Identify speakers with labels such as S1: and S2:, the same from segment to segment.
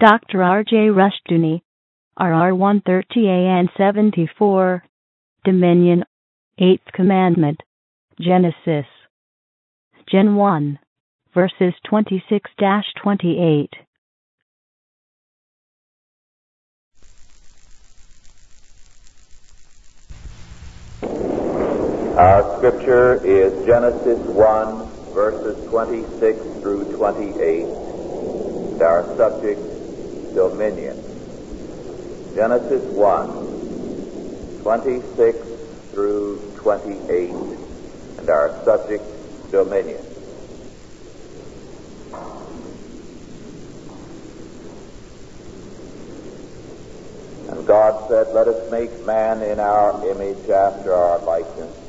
S1: Dr. R.J. Rushdoony, RR 130A and 74, Dominion, Eighth Commandment, Genesis, Gen 1, verses 26 28.
S2: Our scripture is Genesis 1, verses 26 through 28. Our subject, dominion. Genesis 1, 26 through 28. And our subject, dominion. And God said, Let us make man in our image after our likeness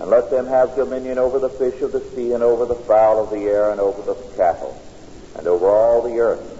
S2: and let them have dominion over the fish of the sea, and over the fowl of the air, and over the cattle, and over all the earth,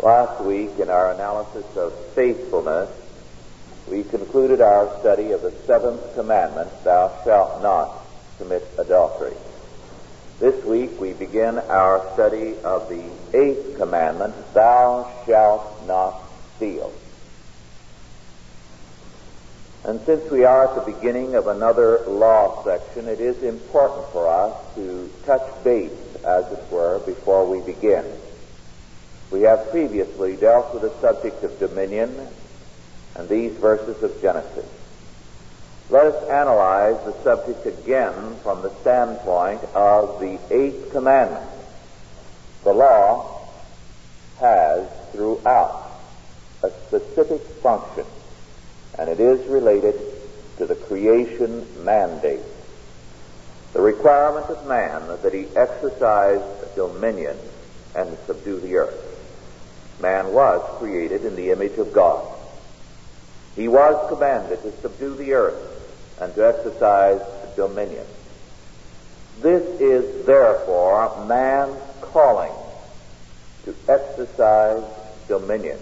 S2: Last week, in our analysis of faithfulness, we concluded our study of the seventh commandment, Thou shalt not commit adultery. This week, we begin our study of the eighth commandment, Thou shalt not steal. And since we are at the beginning of another law section, it is important for us to touch base, as it were, before we begin. We have previously dealt with the subject of dominion and these verses of Genesis. Let us analyze the subject again from the standpoint of the eighth commandment. The law has throughout a specific function and it is related to the creation mandate. The requirement of man that he exercise dominion and subdue the earth. Man was created in the image of God. He was commanded to subdue the earth and to exercise dominion. This is therefore man's calling to exercise dominion.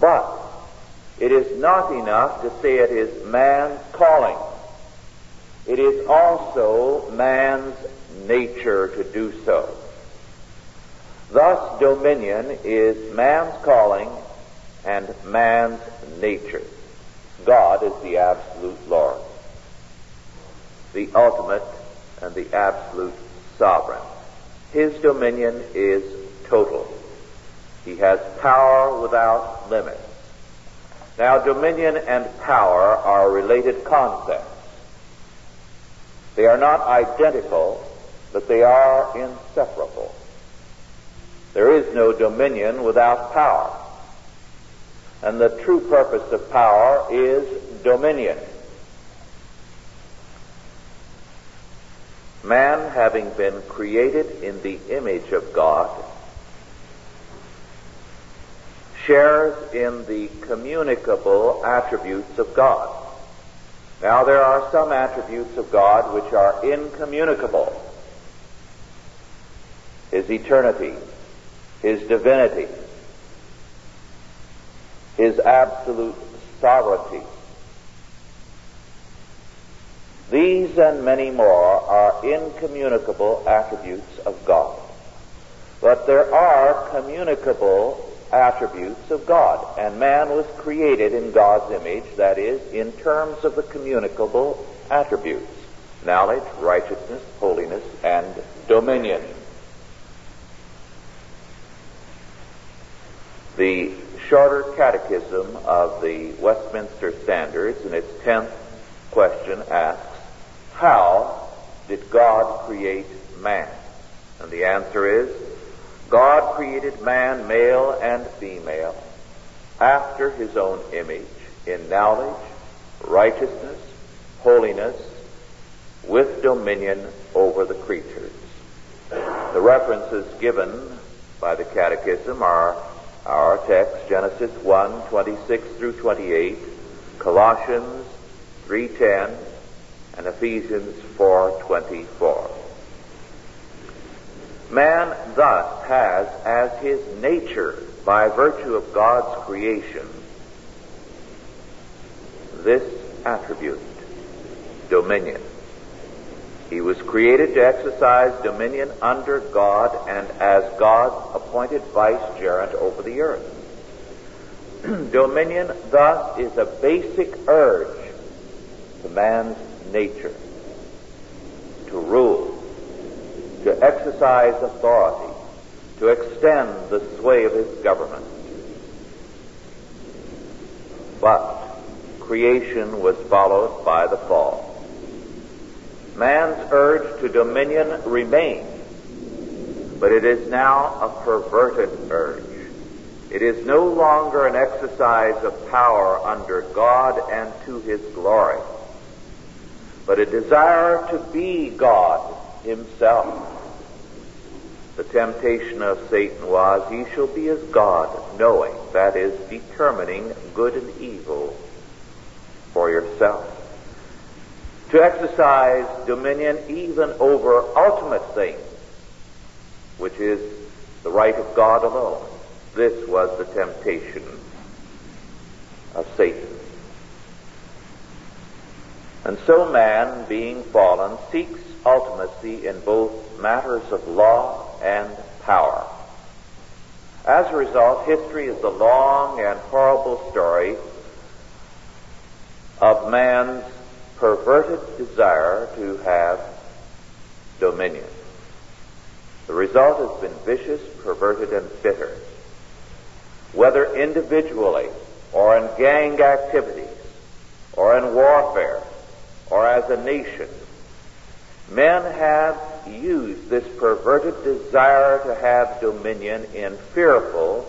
S2: But it is not enough to say it is man's calling. It is also man's nature to do so. Thus, dominion is man's calling and man's nature. God is the absolute Lord, the ultimate and the absolute sovereign. His dominion is total. He has power without limit. Now, dominion and power are related concepts. They are not identical, but they are inseparable. There is no dominion without power. And the true purpose of power is dominion. Man, having been created in the image of God, shares in the communicable attributes of God. Now, there are some attributes of God which are incommunicable. His eternity, His divinity, His absolute sovereignty. These and many more are incommunicable attributes of God. But there are communicable attributes of God. And man was created in God's image, that is, in terms of the communicable attributes knowledge, righteousness, holiness, and dominion. The Shorter Catechism of the Westminster Standards, in its tenth question, asks, How did God create man? And the answer is, God created man, male and female, after his own image, in knowledge, righteousness, holiness, with dominion over the creatures. The references given by the Catechism are our text, Genesis 1, 26 through 28, Colossians 3.10, and Ephesians 4.24. Man thus has as his nature, by virtue of God's creation, this attribute, dominion. He was created to exercise dominion under God and as God's appointed vicegerent over the earth. dominion thus is a basic urge to man's nature to rule, to exercise authority, to extend the sway of his government. But creation was followed by the fall man's urge to dominion remains, but it is now a perverted urge. It is no longer an exercise of power under God and to his glory, but a desire to be God himself. The temptation of Satan was, He shall be as God, knowing, that is, determining good and evil for yourself to exercise dominion even over ultimate things, which is the right of God alone. This was the temptation of Satan. And so man, being fallen, seeks ultimacy in both matters of law and power. As a result, history is the long and horrible story of man's perverted desire to have dominion. The result has been vicious, perverted, and bitter. Whether individually, or in gang activities, or in warfare, or as a nation, men have used this perverted desire to have dominion in fearful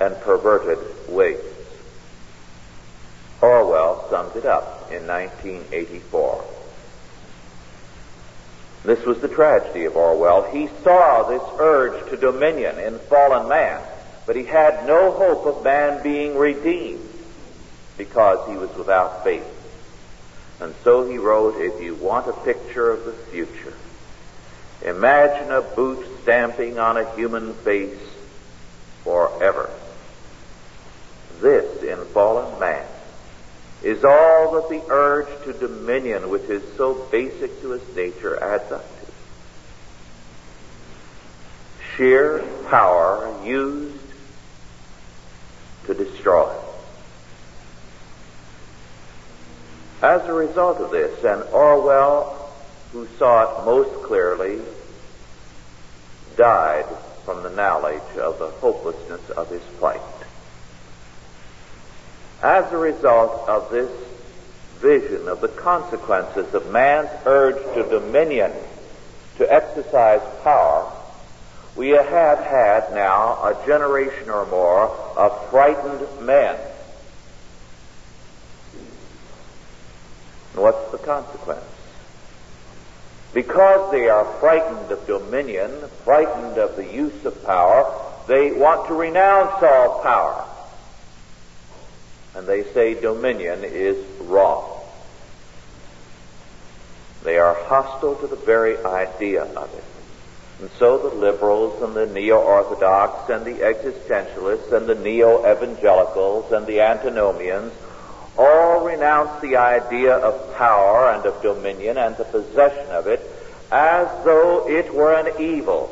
S2: and perverted ways. Orwell summed it up in 1984. This was the tragedy of Orwell. He saw this urge to dominion in fallen man, but he had no hope of man being redeemed because he was without faith. And so he wrote, if you want a picture of the future, imagine a boot stamping on a human face forever. This in fallen man is all that the urge to dominion, which is so basic to his nature, adds up to. Sheer power used to destroy. As a result of this, and Orwell, who saw it most clearly, died from the knowledge of the hopelessness of his plight. As a result of this vision of the consequences of man's urge to dominion, to exercise power, we have had now a generation or more of frightened men. What's the consequence? Because they are frightened of dominion, frightened of the use of power, they want to renounce all power and they say dominion is wrong. They are hostile to the very idea of it. And so the liberals and the neo-orthodox and the existentialists and the neo-evangelicals and the antinomians all renounce the idea of power and of dominion and the possession of it as though it were an evil.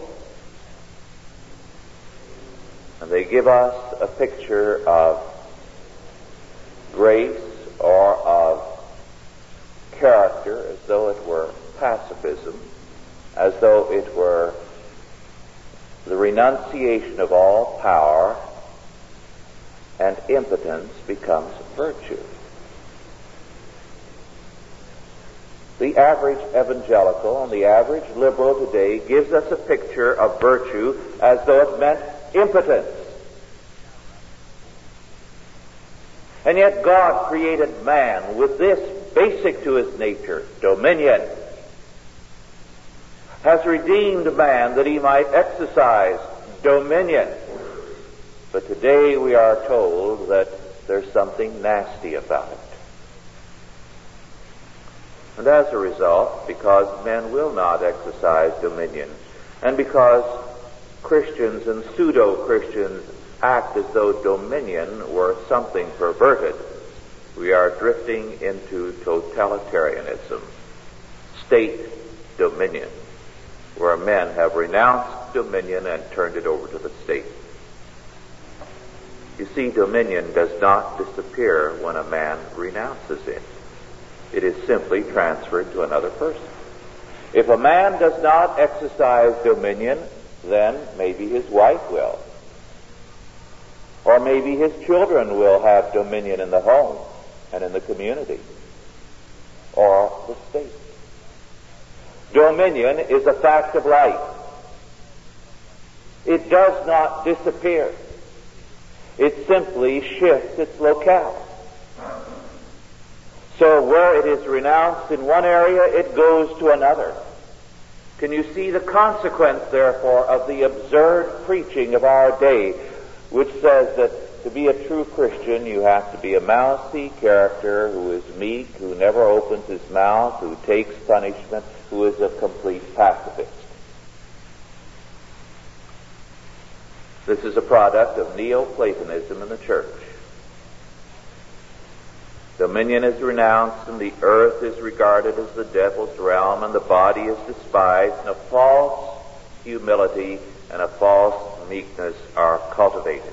S2: And they give us a picture of grace or of character as though it were pacifism, as though it were the renunciation of all power and impotence becomes virtue. The average evangelical and the average liberal today gives us a picture of virtue as though it meant impotence. And yet God created man with this basic to his nature, dominion. has redeemed man that he might exercise dominion. But today we are told that there's something nasty about it. And as a result, because men will not exercise dominion, and because Christians and pseudo-Christians act as though dominion were something perverted, we are drifting into totalitarianism, state dominion, where men have renounced dominion and turned it over to the state. You see, dominion does not disappear when a man renounces it. It is simply transferred to another person. If a man does not exercise dominion, then maybe his wife will. Or maybe his children will have dominion in the home and in the community. Or the state. Dominion is a fact of life. It does not disappear. It simply shifts its locale. So where it is renounced in one area, it goes to another. Can you see the consequence, therefore, of the absurd preaching of our day, which says that to be a true Christian, you have to be a mousy character who is meek, who never opens his mouth, who takes punishment, who is a complete pacifist. This is a product of Neoplatonism in the church. Dominion is renounced and the earth is regarded as the devil's realm and the body is despised and a false humility and a false meekness are cultivated.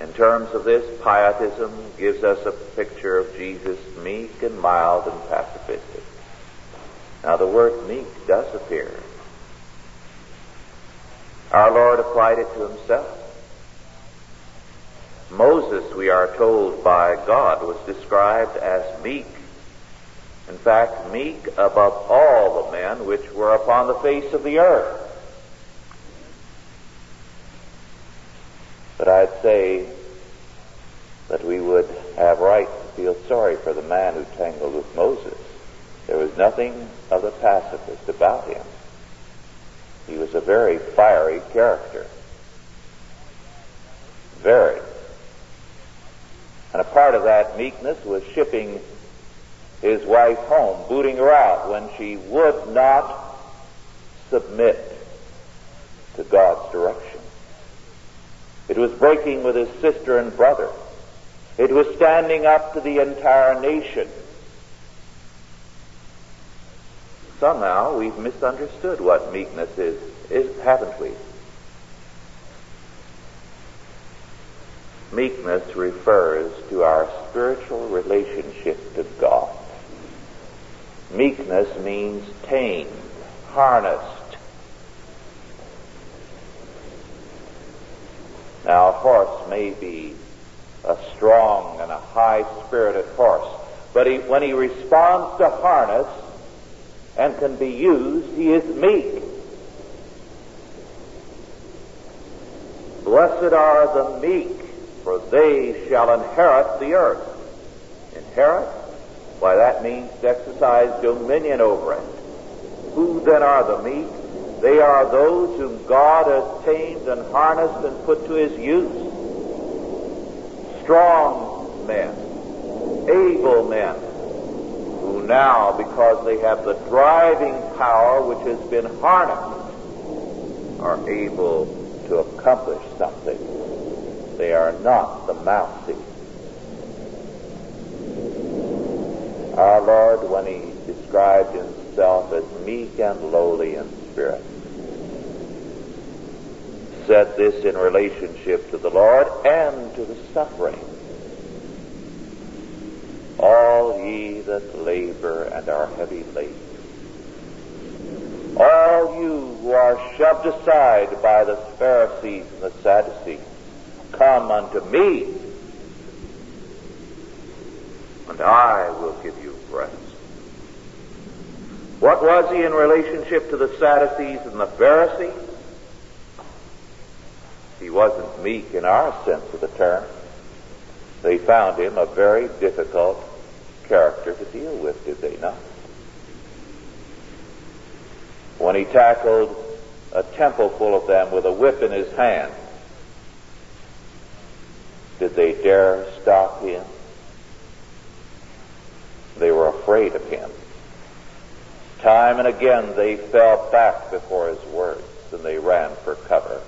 S2: In terms of this, pietism gives us a picture of Jesus meek and mild and pacifistic. Now the word meek does appear our Lord applied it to himself. Moses, we are told by God, was described as meek. In fact, meek above all the men which were upon the face of the earth. But I'd say that we would have right to feel sorry for the man who tangled with Moses. There was nothing of the pacifist about him. He was a very fiery character. Very. And a part of that meekness was shipping his wife home, booting her out when she would not submit to God's direction. It was breaking with his sister and brother. It was standing up to the entire nation somehow we've misunderstood what meekness is, is haven't we? Meekness refers to our spiritual relationship to God. Meekness means tamed, harnessed. Now, a horse may be a strong and a high-spirited horse, but he, when he responds to harness, and can be used, he is meek. Blessed are the meek, for they shall inherit the earth. Inherit? Why, that means to exercise dominion over it. Who then are the meek? They are those whom God has tamed and harnessed and put to his use. Strong men, able men, who now, because they have the driving power which has been harnessed, are able to accomplish something. They are not the mousy. Our Lord, when He described Himself as meek and lowly in spirit, said this in relationship to the Lord and to the suffering all ye that labor and are heavy laden. All you who are shoved aside by the Pharisees and the Sadducees, come unto me, and I will give you rest. What was he in relationship to the Sadducees and the Pharisees? He wasn't meek in our sense of the term. They found him a very difficult character to deal with, did they not? when he tackled a temple full of them with a whip in his hand. Did they dare stop him? They were afraid of him. Time and again they fell back before his words and they ran for cover.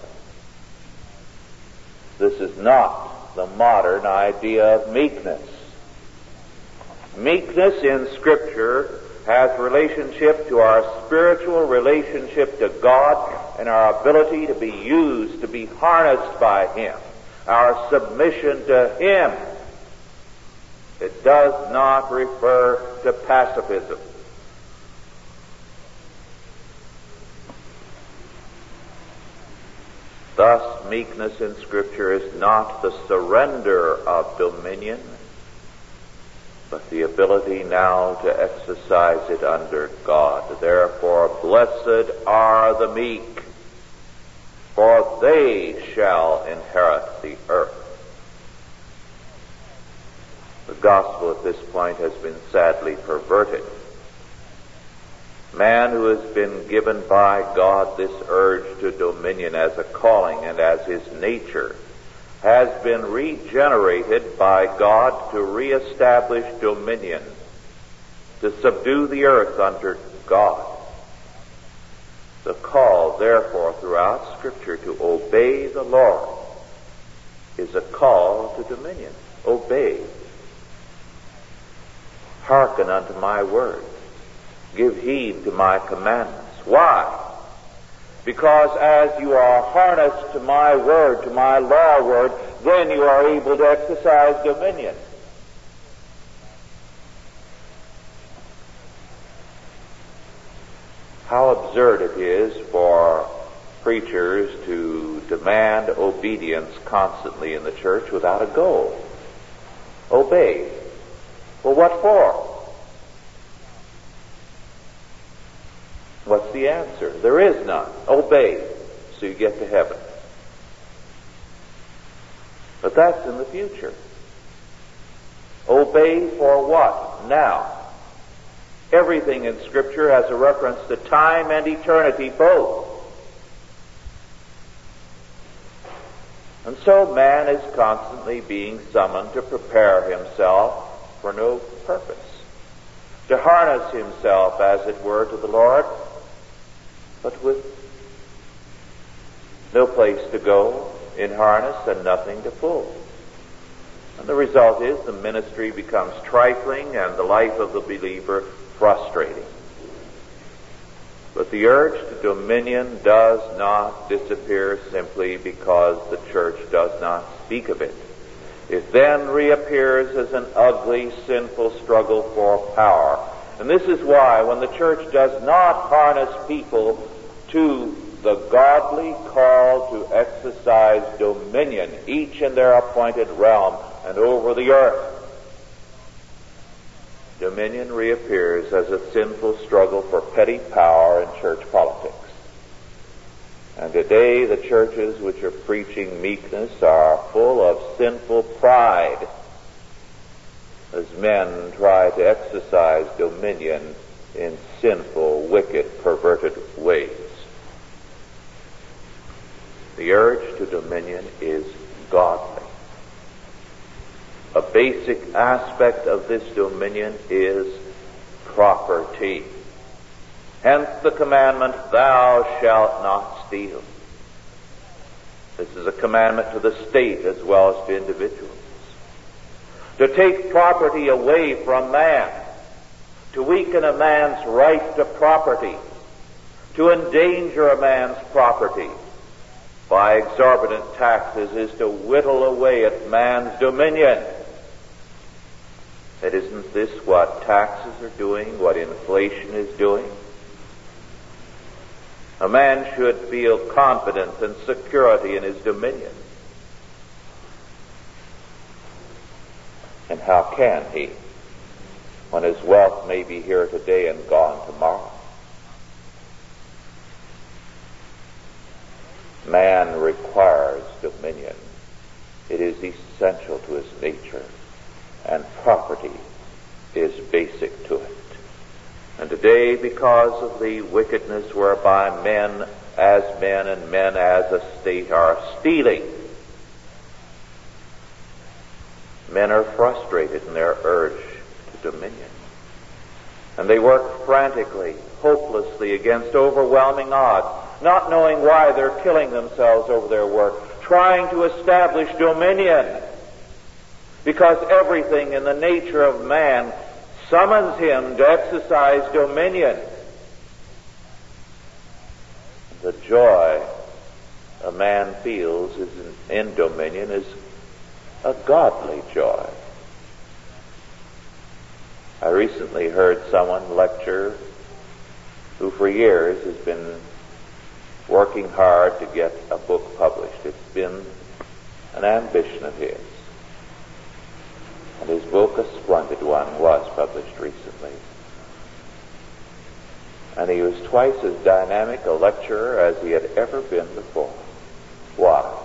S2: This is not the modern idea of meekness. Meekness in Scripture has relationship to our spiritual relationship to God and our ability to be used, to be harnessed by Him, our submission to Him. It does not refer to pacifism. Thus, meekness in Scripture is not the surrender of dominion, but the ability now to exercise it under God. Therefore, blessed are the meek, for they shall inherit the earth. The gospel at this point has been sadly perverted. Man who has been given by God this urge to dominion as a calling and as his nature has been regenerated by God to reestablish dominion, to subdue the earth under God. The call, therefore, throughout Scripture to obey the Lord is a call to dominion. Obey. Hearken unto my word. Give heed to my commandments. Why? Because as you are harnessed to my word, to my law word, then you are able to exercise dominion. How absurd it is for preachers to demand obedience constantly in the church without a goal. Obey. Well, what for? What's the answer? There is none. Obey so you get to heaven. But that's in the future. Obey for what? Now. Everything in Scripture has a reference to time and eternity both. And so man is constantly being summoned to prepare himself for no purpose. To harness himself, as it were, to the Lord but with no place to go in harness and nothing to pull. And the result is the ministry becomes trifling and the life of the believer frustrating. But the urge to dominion does not disappear simply because the church does not speak of it. It then reappears as an ugly, sinful struggle for power and this is why when the church does not harness people to the godly call to exercise dominion, each in their appointed realm and over the earth, dominion reappears as a sinful struggle for petty power in church politics. And today the churches which are preaching meekness are full of sinful pride as men try to exercise dominion in sinful, wicked, perverted ways. The urge to dominion is godly. A basic aspect of this dominion is property. Hence the commandment, thou shalt not steal. This is a commandment to the state as well as to individuals to take property away from man, to weaken a man's right to property, to endanger a man's property by exorbitant taxes is to whittle away at man's dominion. And isn't this what taxes are doing, what inflation is doing? A man should feel confidence and security in his dominion. And how can he when his wealth may be here today and gone tomorrow? Man requires dominion. It is essential to his nature, and property is basic to it. And today because of the wickedness whereby men as men and men as a state are stealing. Men are frustrated in their urge to dominion. And they work frantically, hopelessly against overwhelming odds, not knowing why they're killing themselves over their work, trying to establish dominion. Because everything in the nature of man summons him to exercise dominion. The joy a man feels in dominion is a godly joy. I recently heard someone lecture who for years has been working hard to get a book published. It's been an ambition of his. And his book, a splendid one, was published recently. And he was twice as dynamic a lecturer as he had ever been before. Why?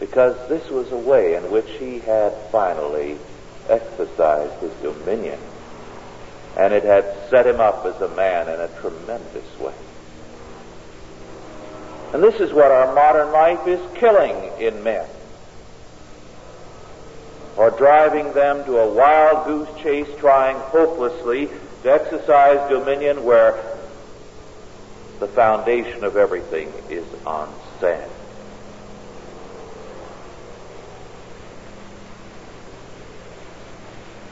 S2: Because this was a way in which he had finally exercised his dominion. And it had set him up as a man in a tremendous way. And this is what our modern life is killing in men or driving them to a wild goose chase trying hopelessly to exercise dominion where the foundation of everything is on sand.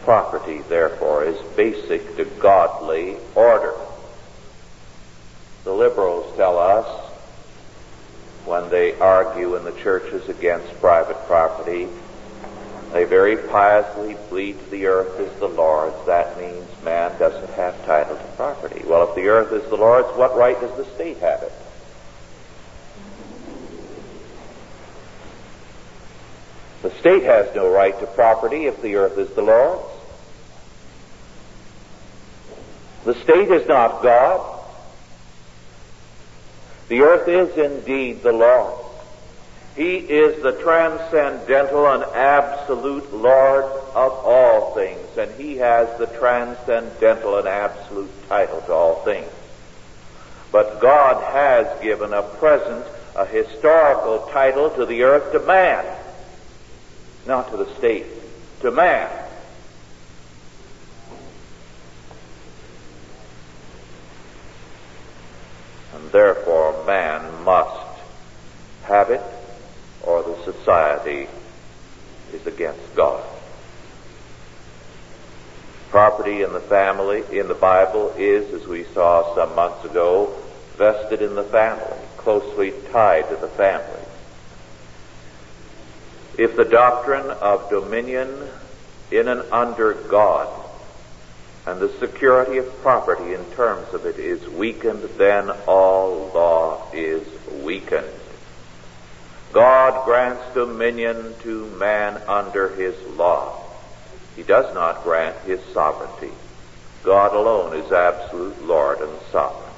S2: Property, therefore, is basic to godly order. The liberals tell us when they argue in the churches against private property they very piously plead the earth is the Lord's. That means man doesn't have title to property. Well, if the earth is the Lord's, what right does the state have it? The state has no right to property if the earth is the Lord's. The state is not God. The earth is indeed the Lord's. He is the transcendental and absolute Lord of all things, and He has the transcendental and absolute title to all things. But God has given a present, a historical title to the earth to man, not to the state, to man. And therefore man must have it society is against God. Property in the family, in the Bible, is, as we saw some months ago, vested in the family, closely tied to the family. If the doctrine of dominion in and under God and the security of property in terms of it is weakened, then all law is weakened. God grants dominion to man under his law. He does not grant his sovereignty. God alone is absolute Lord and sovereign.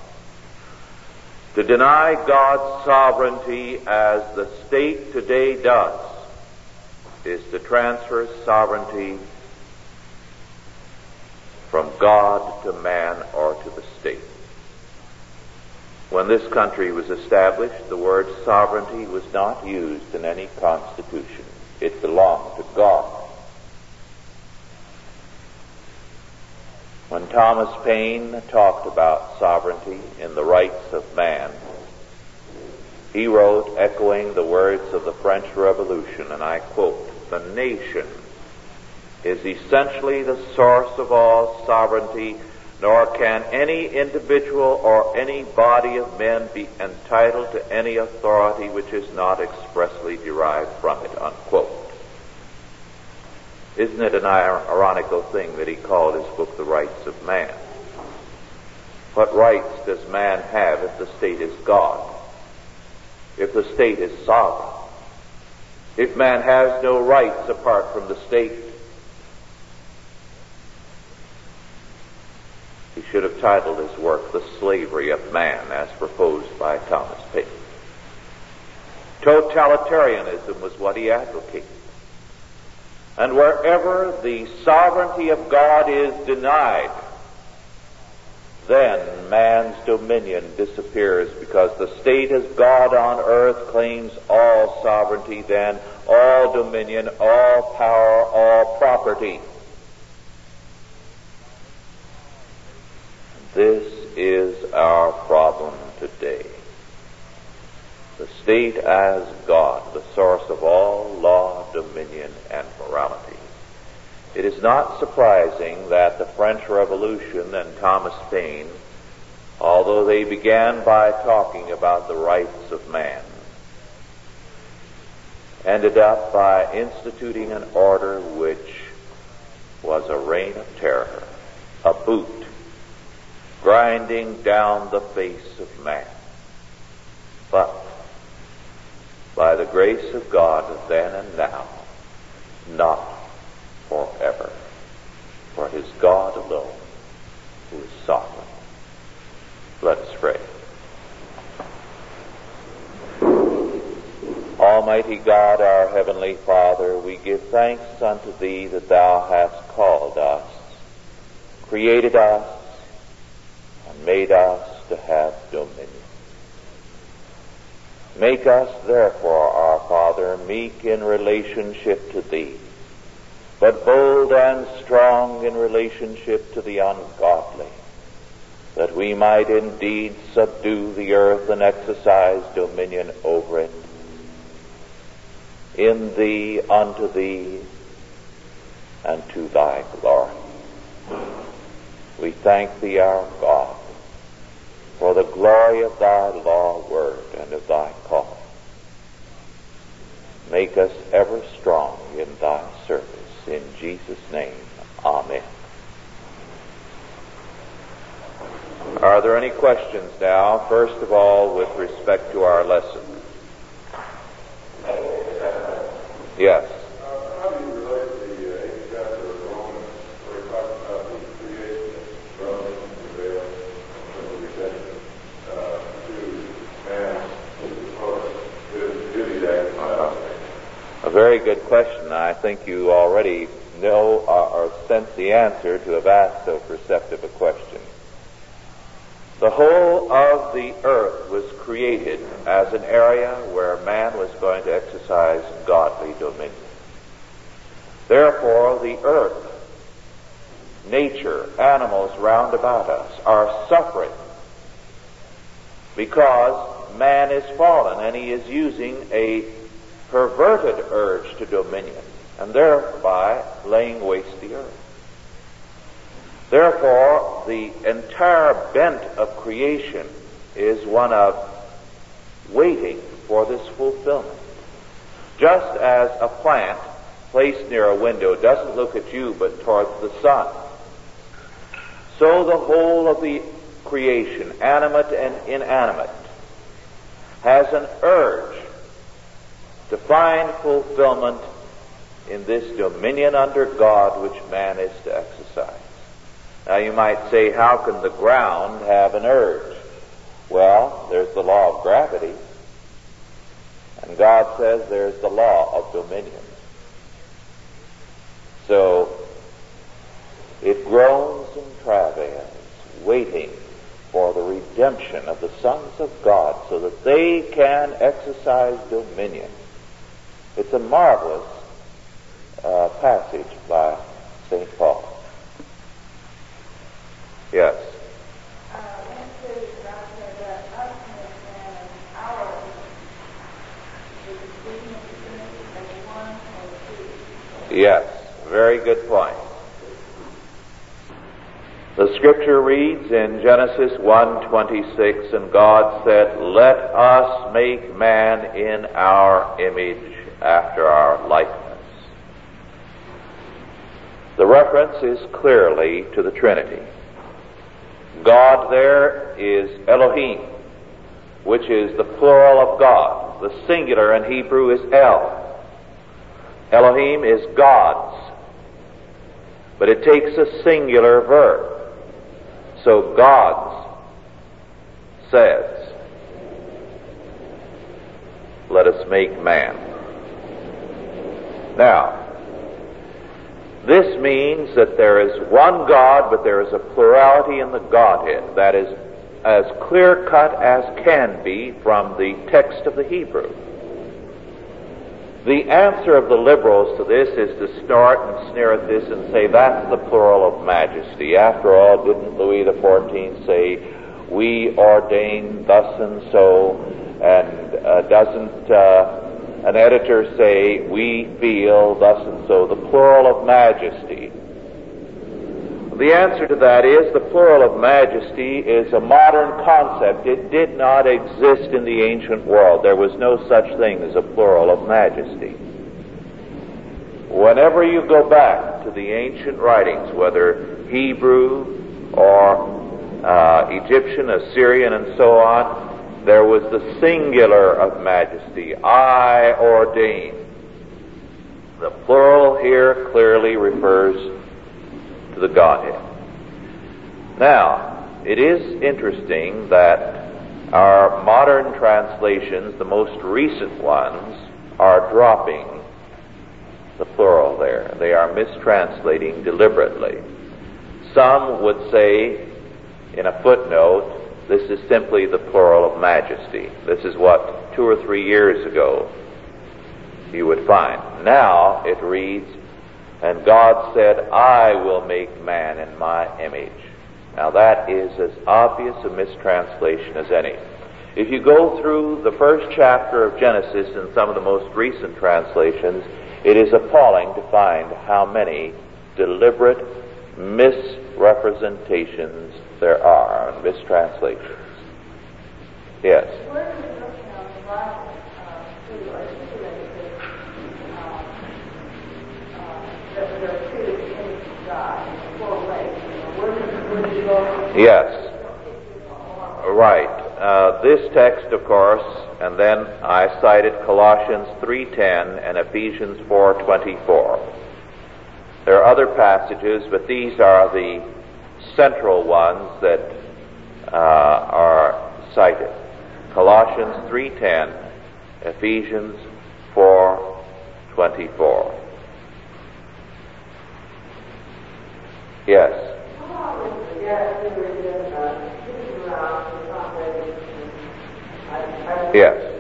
S2: To deny God's sovereignty as the state today does is to transfer sovereignty from God to man or to the. When this country was established, the word sovereignty was not used in any constitution. It belonged to God. When Thomas Paine talked about sovereignty in the rights of man, he wrote, echoing the words of the French Revolution, and I quote, The nation is essentially the source of all sovereignty nor can any individual or any body of men be entitled to any authority which is not expressly derived from it, unquote. Isn't it an ironical thing that he called his book The Rights of Man? What rights does man have if the state is God? If the state is sovereign? If man has no rights apart from the state? He should have titled his work The Slavery of Man, as proposed by Thomas Paine. Totalitarianism was what he advocated. And wherever the sovereignty of God is denied, then man's dominion disappears because the state as God on earth claims all sovereignty, then all dominion, all power, all property. This is our problem today. The state as God, the source of all law, dominion, and morality. It is not surprising that the French Revolution and Thomas Paine, although they began by talking about the rights of man, ended up by instituting an order which was a reign of terror, a boot, grinding down the face of man. But by the grace of God then and now, not forever. For it is God alone who is sovereign. Let us pray. Almighty God, our Heavenly Father, we give thanks unto Thee that Thou hast called us, created us, made us to have dominion. Make us, therefore, our Father, meek in relationship to Thee but bold and strong in relationship to the ungodly, that we might indeed subdue the earth and exercise dominion over it. In thee, unto thee, and to thy glory. We thank thee, our God, glory of thy law word and of thy call. Make us ever strong in thy service in Jesus' name. Amen. Are there any questions now? First of all, with respect to our lesson. Yes. A very good question. I think you already know uh, or, or sense the answer to have asked so perceptive a question. The whole of the earth was created as an area where man was going to exercise godly dominion. Therefore, the earth, nature, animals round about us are suffering because man is fallen and he is using a perverted urge to dominion, and thereby laying waste the earth. Therefore, the entire bent of creation is one of waiting for this fulfillment. Just as a plant placed near a window doesn't look at you but towards the sun, so the whole of the creation, animate and inanimate, has an urge to find fulfillment in this dominion under God which man is to exercise. Now you might say, how can the ground have an urge? Well, there's the law of gravity. And God says there's the law of dominion. So, it groans and travails, waiting for the redemption of the sons of God so that they can exercise dominion. It's a marvelous uh, passage by St. Paul. Yes. Yes, very good point. The scripture reads in Genesis 1:26 and God said, "Let us make man in our image after our likeness. The reference is clearly to the Trinity. God there is Elohim, which is the plural of God. The singular in Hebrew is El. Elohim is God's. But it takes a singular verb. So God's says, let us make man. Now, This means that there is one God, but there is a plurality in the Godhead. That is as clear cut as can be from the text of the Hebrew. The answer of the liberals to this is to snort and sneer at this and say that's the plural of majesty. After all, didn't Louis XIV say, we ordain thus and so, and uh, doesn't uh, an editor say, we feel thus and so, the plural of majesty? The answer to that is the plural of majesty is a modern concept. It did not exist in the ancient world. There was no such thing as a plural of majesty. Whenever you go back to the ancient writings, whether Hebrew or uh, Egyptian, Assyrian, and so on, there was the singular of majesty. I ordain. The plural here clearly refers to the Godhead. Now, it is interesting that our modern translations, the most recent ones, are dropping the plural there. They are mistranslating deliberately. Some would say in a footnote, this is simply the plural of majesty. This is what two or three years ago you would find. Now it reads and God said, I will make man in my image. Now that is as obvious a mistranslation as any. If you go through the first chapter of Genesis in some of the most recent translations, it is appalling to find how many deliberate misrepresentations there are, mistranslations. Yes. Yes. Right. Uh, this text, of course, and then I cited Colossians 3:10 and Ephesians 4:24. There are other passages, but these are the central ones that uh, are cited. Colossians 3:10, Ephesians 4:24. Yes. Yes.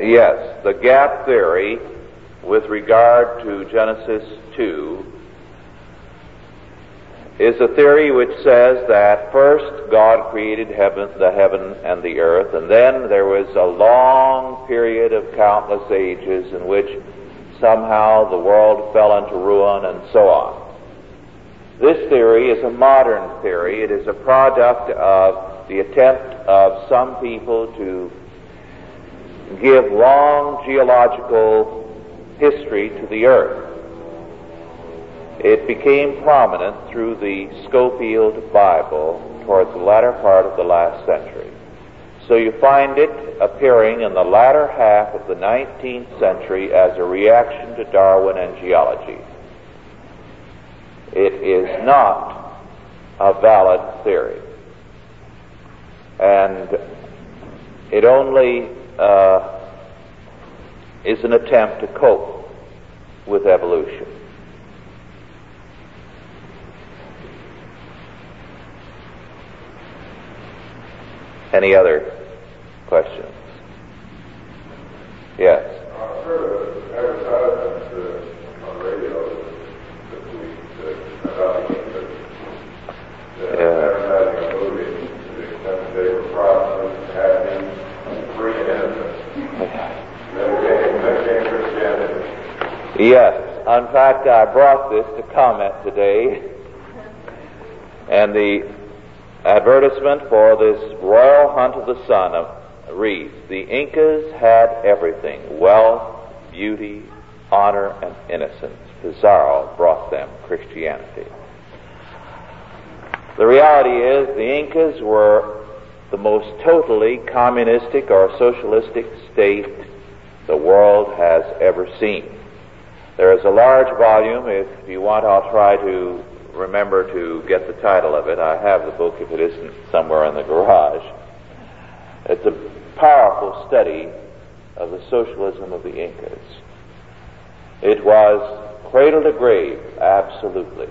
S2: Yes, the gap theory with regard to Genesis 2 is a theory which says that first God created heaven, the heaven and the earth, and then there was a long period of countless ages in which somehow the world fell into ruin and so on. This theory is a modern theory. It is a product of the attempt of some people to give long geological history to the earth. It became prominent through the Scofield Bible towards the latter part of the last century. So you find it appearing in the latter half of the 19th century as a reaction to Darwin and geology. It is not a valid theory. And it only uh, is an attempt to cope with evolution. Any other questions? Yes.
S3: I've heard of advertisements uh, on radio this week that about that
S2: Yeah.
S3: advertising a movie to the extent that they were promising happy, free and innocent. Medicating, medicating Christianity.
S2: Yes. In fact, I brought this to comment today. And the advertisement for this royal hunt of the sun of, reads, The Incas had everything, wealth, beauty, honor, and innocence. Pizarro brought them Christianity. The reality is the Incas were the most totally communistic or socialistic state the world has ever seen. There is a large volume. If you want, I'll try to remember to get the title of it. I have the book if it isn't somewhere in the garage. It's a powerful study of the socialism of the Incas. It was cradle to grave, absolutely.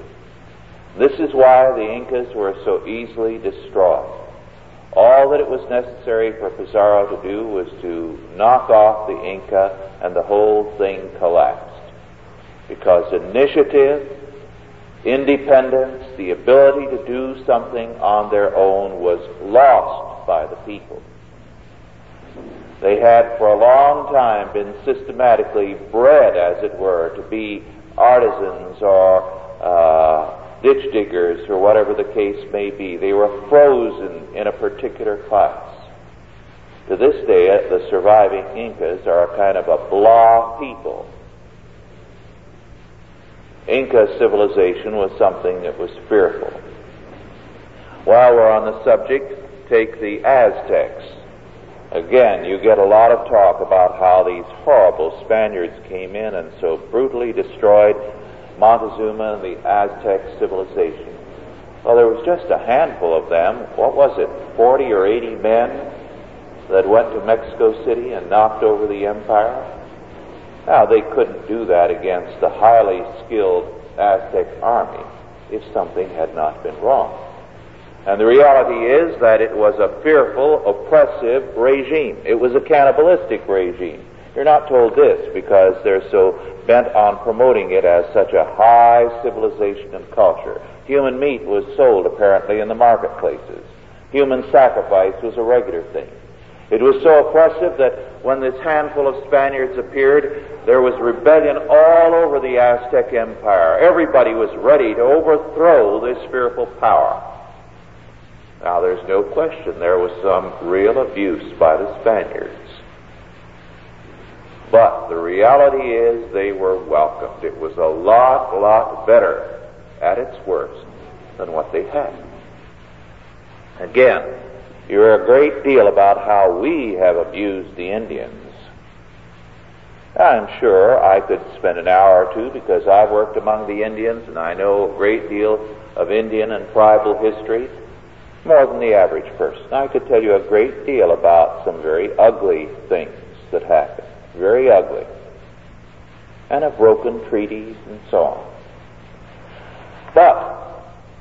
S2: This is why the Incas were so easily destroyed. All that it was necessary for Pizarro to do was to knock off the Inca and the whole thing collapsed. Because initiative, independence, the ability to do something on their own was lost by the people. They had for a long time been systematically bred, as it were, to be artisans or uh, ditch diggers or whatever the case may be. They were frozen in a particular class. To this day, the surviving Incas are a kind of a blah people. Inca civilization was something that was fearful. While we're on the subject, take the Aztecs. Again, you get a lot of talk about how these horrible Spaniards came in and so brutally destroyed Montezuma and the Aztec civilization. Well, there was just a handful of them. What was it, 40 or 80 men that went to Mexico City and knocked over the empire? Now, they couldn't do that against the highly skilled Aztec army if something had not been wrong. And the reality is that it was a fearful, oppressive regime. It was a cannibalistic regime. You're not told this because they're so bent on promoting it as such a high civilization and culture. Human meat was sold apparently in the marketplaces. Human sacrifice was a regular thing. It was so oppressive that when this handful of Spaniards appeared, there was rebellion all over the Aztec Empire. Everybody was ready to overthrow this fearful power. Now, there's no question there was some real abuse by the Spaniards. But the reality is they were welcomed. It was a lot, lot better at its worst than what they had. Again, you hear a great deal about how we have abused the Indians. I'm sure I could spend an hour or two because I've worked among the Indians and I know a great deal of Indian and tribal history, more than the average person. I could tell you a great deal about some very ugly things that happened very ugly, and of broken treaties and so on. But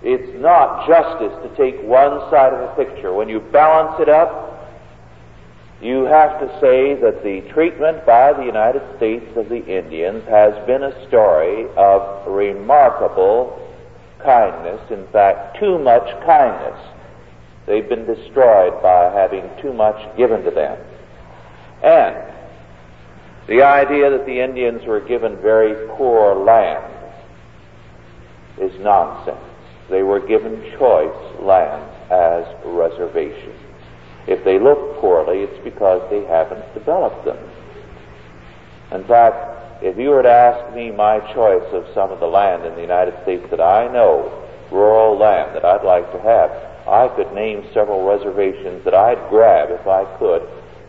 S2: it's not justice to take one side of the picture. When you balance it up, you have to say that the treatment by the United States of the Indians has been a story of remarkable kindness, in fact, too much kindness. They've been destroyed by having too much given to them. And the idea that the Indians were given very poor land is nonsense. They were given choice land as reservations. If they look poorly, it's because they haven't developed them. In fact, if you were to ask me my choice of some of the land in the United States that I know, rural land that I'd like to have, I could name several reservations that I'd grab if I could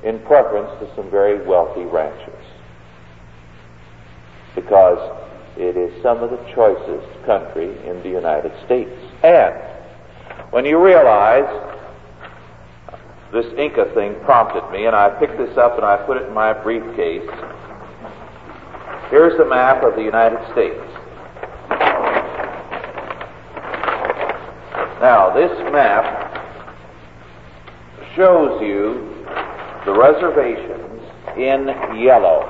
S2: in preference to some very wealthy ranchers because it is some of the choicest country in the United States. And when you realize this Inca thing prompted me, and I picked this up and I put it in my briefcase. Here's the map of the United States. Now, this map shows you the reservations in yellow.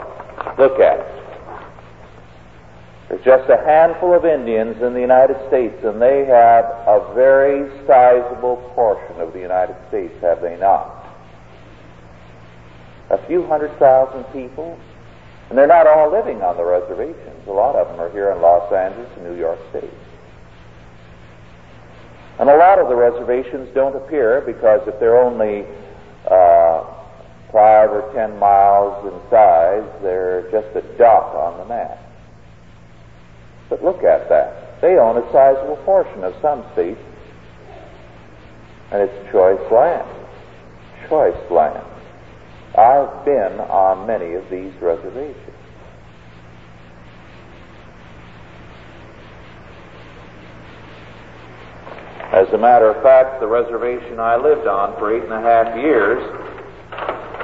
S2: Look at it. There's just a handful of Indians in the United States, and they have a very sizable portion of the United States, have they not? A few hundred thousand people, and they're not all living on the reservations. A lot of them are here in Los Angeles and New York State. And a lot of the reservations don't appear because if they're only uh, five or ten miles in size, they're just a dot on the map. But look at that. They own a sizable portion of some states, and it's choice land. Choice land. I've been on many of these reservations. As a matter of fact, the reservation I lived on for eight and a half years,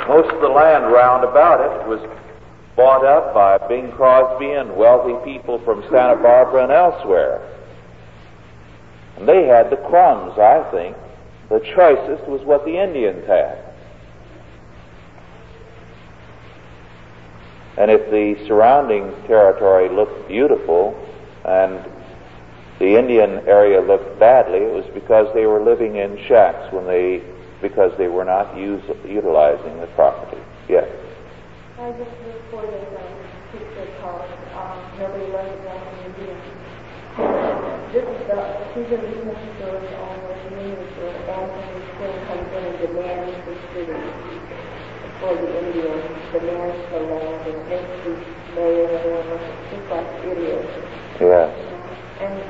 S2: most of the land round about it was bought up by Bing Crosby and wealthy people from Santa Barbara and elsewhere. And they had the crumbs, I think. The choicest was what the Indians had. And if the surrounding territory looked beautiful and the Indian area looked badly, it was because they were living in shacks when they, because they were not use, utilizing the property. Yes.
S4: I just reported a picture called um, Nobody Loves Them Indian. This is the, are the story on the news where Anthony Quinn comes in and demands the city for the Indians, demands the land, and makes the mayor and everyone look like idiots.
S2: Yes.
S4: And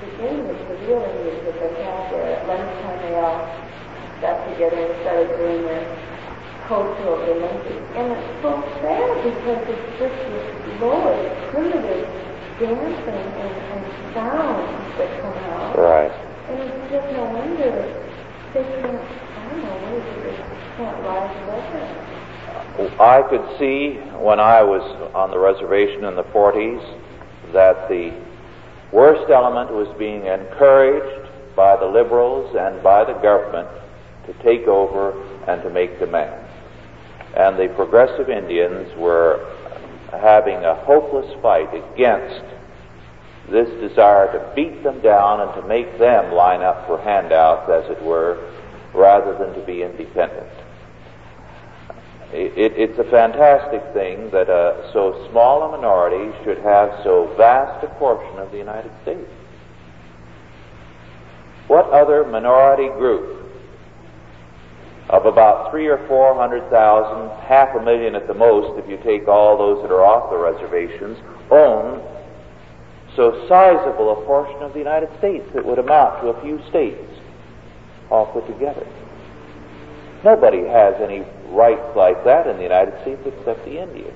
S4: the Indians, the real Indians that they had there, at lunchtime they all got together and started doing their cultural Olympics. And it's so sad because it's just this low, primitive dancing and, and sounds that come out.
S2: Right.
S4: And it's just no wonder they can't, I don't know, what is it, they can't rise above.
S2: I could see when I was on the reservation in the 40s that the worst element was being encouraged by the liberals and by the government to take over and to make demands. And the progressive Indians were having a hopeless fight against this desire to beat them down and to make them line up for handouts, as it were, rather than to be independent. It, it's a fantastic thing that a, so small a minority should have so vast a portion of the United States. What other minority group of about three or four hundred thousand, half a million at the most, if you take all those that are off the reservations, own so sizable a portion of the United States that would amount to a few states all put together. Nobody has any rights like that in the United States except the Indians.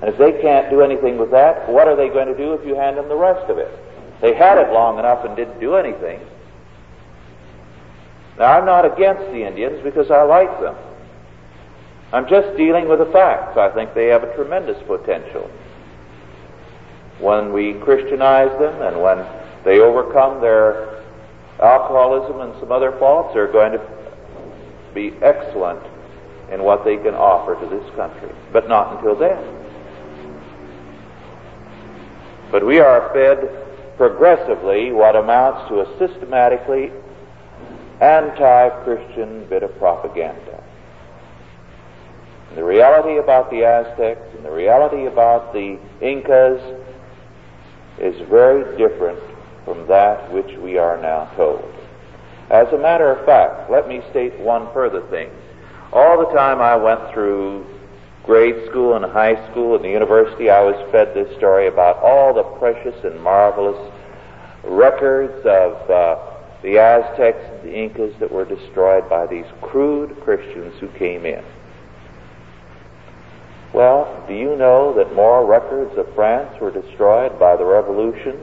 S2: And if they can't do anything with that, what are they going to do if you hand them the rest of it? They had it long enough and didn't do anything. Now, I'm not against the Indians because I like them. I'm just dealing with the facts. I think they have a tremendous potential. When we Christianize them and when they overcome their alcoholism and some other faults, they're going to be excellent in what they can offer to this country. But not until then. But we are fed progressively what amounts to a systematically anti-Christian bit of propaganda. And the reality about the Aztecs and the reality about the Incas is very different from that which we are now told. As a matter of fact, let me state one further thing. All the time I went through grade school and high school and the university, I was fed this story about all the precious and marvelous records of uh, the Aztecs and the Incas that were destroyed by these crude Christians who came in. Well, do you know that more records of France were destroyed by the Revolution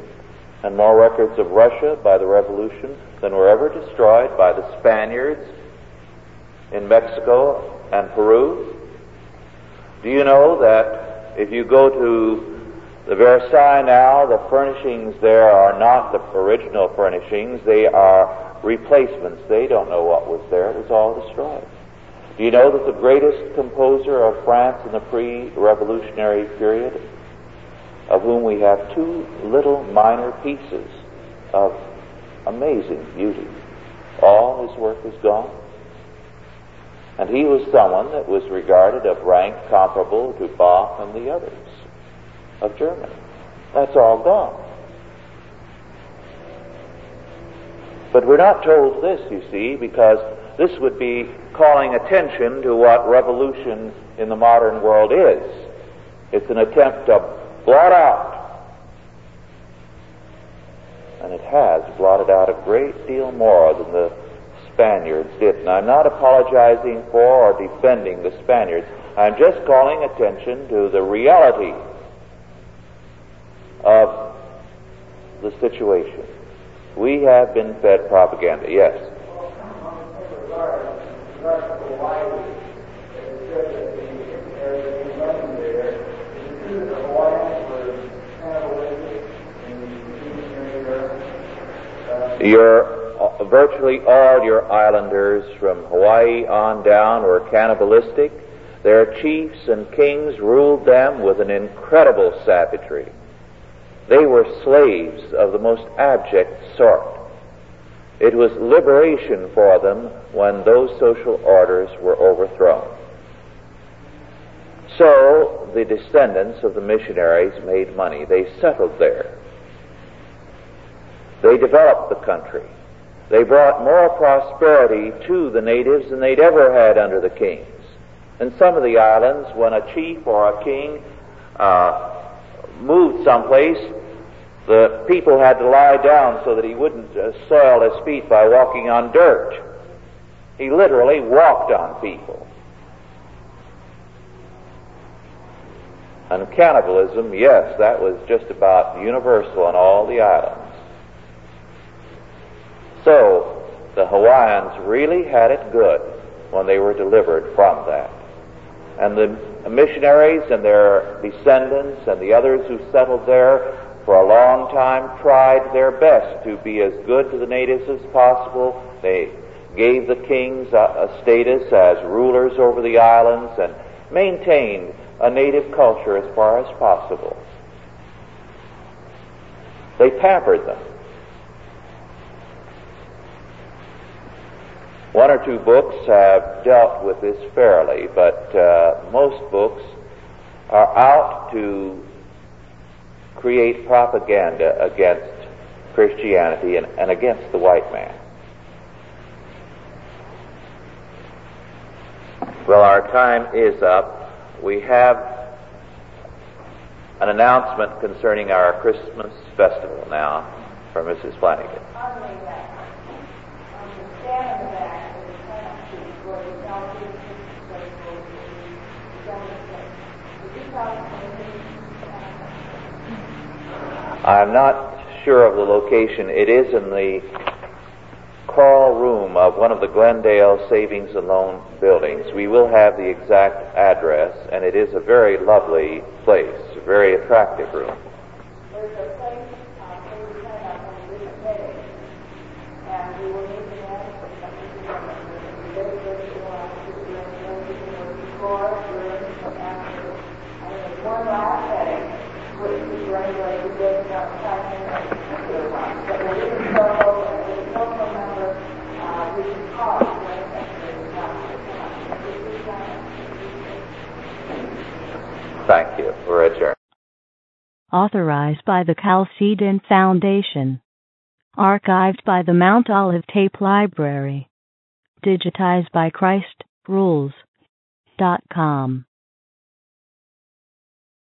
S2: and more records of Russia by the Revolution than were ever destroyed by the Spaniards in Mexico and Peru? Do you know that if you go to the Versailles now, the furnishings there are not the original furnishings, they are replacements. They don't know what was there, it was all destroyed. Do you know that the greatest composer of France in the pre revolutionary period, of whom we have two little minor pieces of amazing beauty, all his work is gone? And he was someone that was regarded of rank comparable to Bach and the others of Germany. That's all gone. But we're not told this, you see, because this would be calling attention to what revolution in the modern world is. It's an attempt to blot out. And it has blotted out a great deal more than the Spaniards did. And I'm not apologizing for or defending the Spaniards. I'm just calling attention to the reality of the situation. We have been fed propaganda, yes. Your, uh, virtually all your islanders from Hawaii on down were cannibalistic. Their chiefs and kings ruled them with an incredible savagery. They were slaves of the most abject sort. It was liberation for them when those social orders were overthrown. So the descendants of the missionaries made money. They settled there. They developed the country. They brought more prosperity to the natives than they'd ever had under the kings. In some of the islands, when a chief or a king uh, moved someplace, the people had to lie down so that he wouldn't uh, soil his feet by walking on dirt. He literally walked on people. And cannibalism, yes, that was just about universal on all the islands. So, the Hawaiians really had it good when they were delivered from that. And the missionaries and their descendants and the others who settled there for a long time tried their best to be as good to the natives as possible. They gave the kings a, a status as rulers over the islands and maintained a native culture as far as possible. They pampered them. One or two books have dealt with this fairly, but uh, most books are out to create propaganda against Christianity and, and against the white man. Well, our time is up. We have an announcement concerning our Christmas festival now from Mrs. Flanagan. I'm not sure of the location. It is in the call room of one of the Glendale Savings and Loan buildings. We will have the exact address, and it is a very lovely place, a very attractive room. Thank you. We're adjourned.
S1: Authorized by the Chalcedon Foundation. Archived by the Mount Olive Tape Library. Digitized by Christ Rules. Dot com.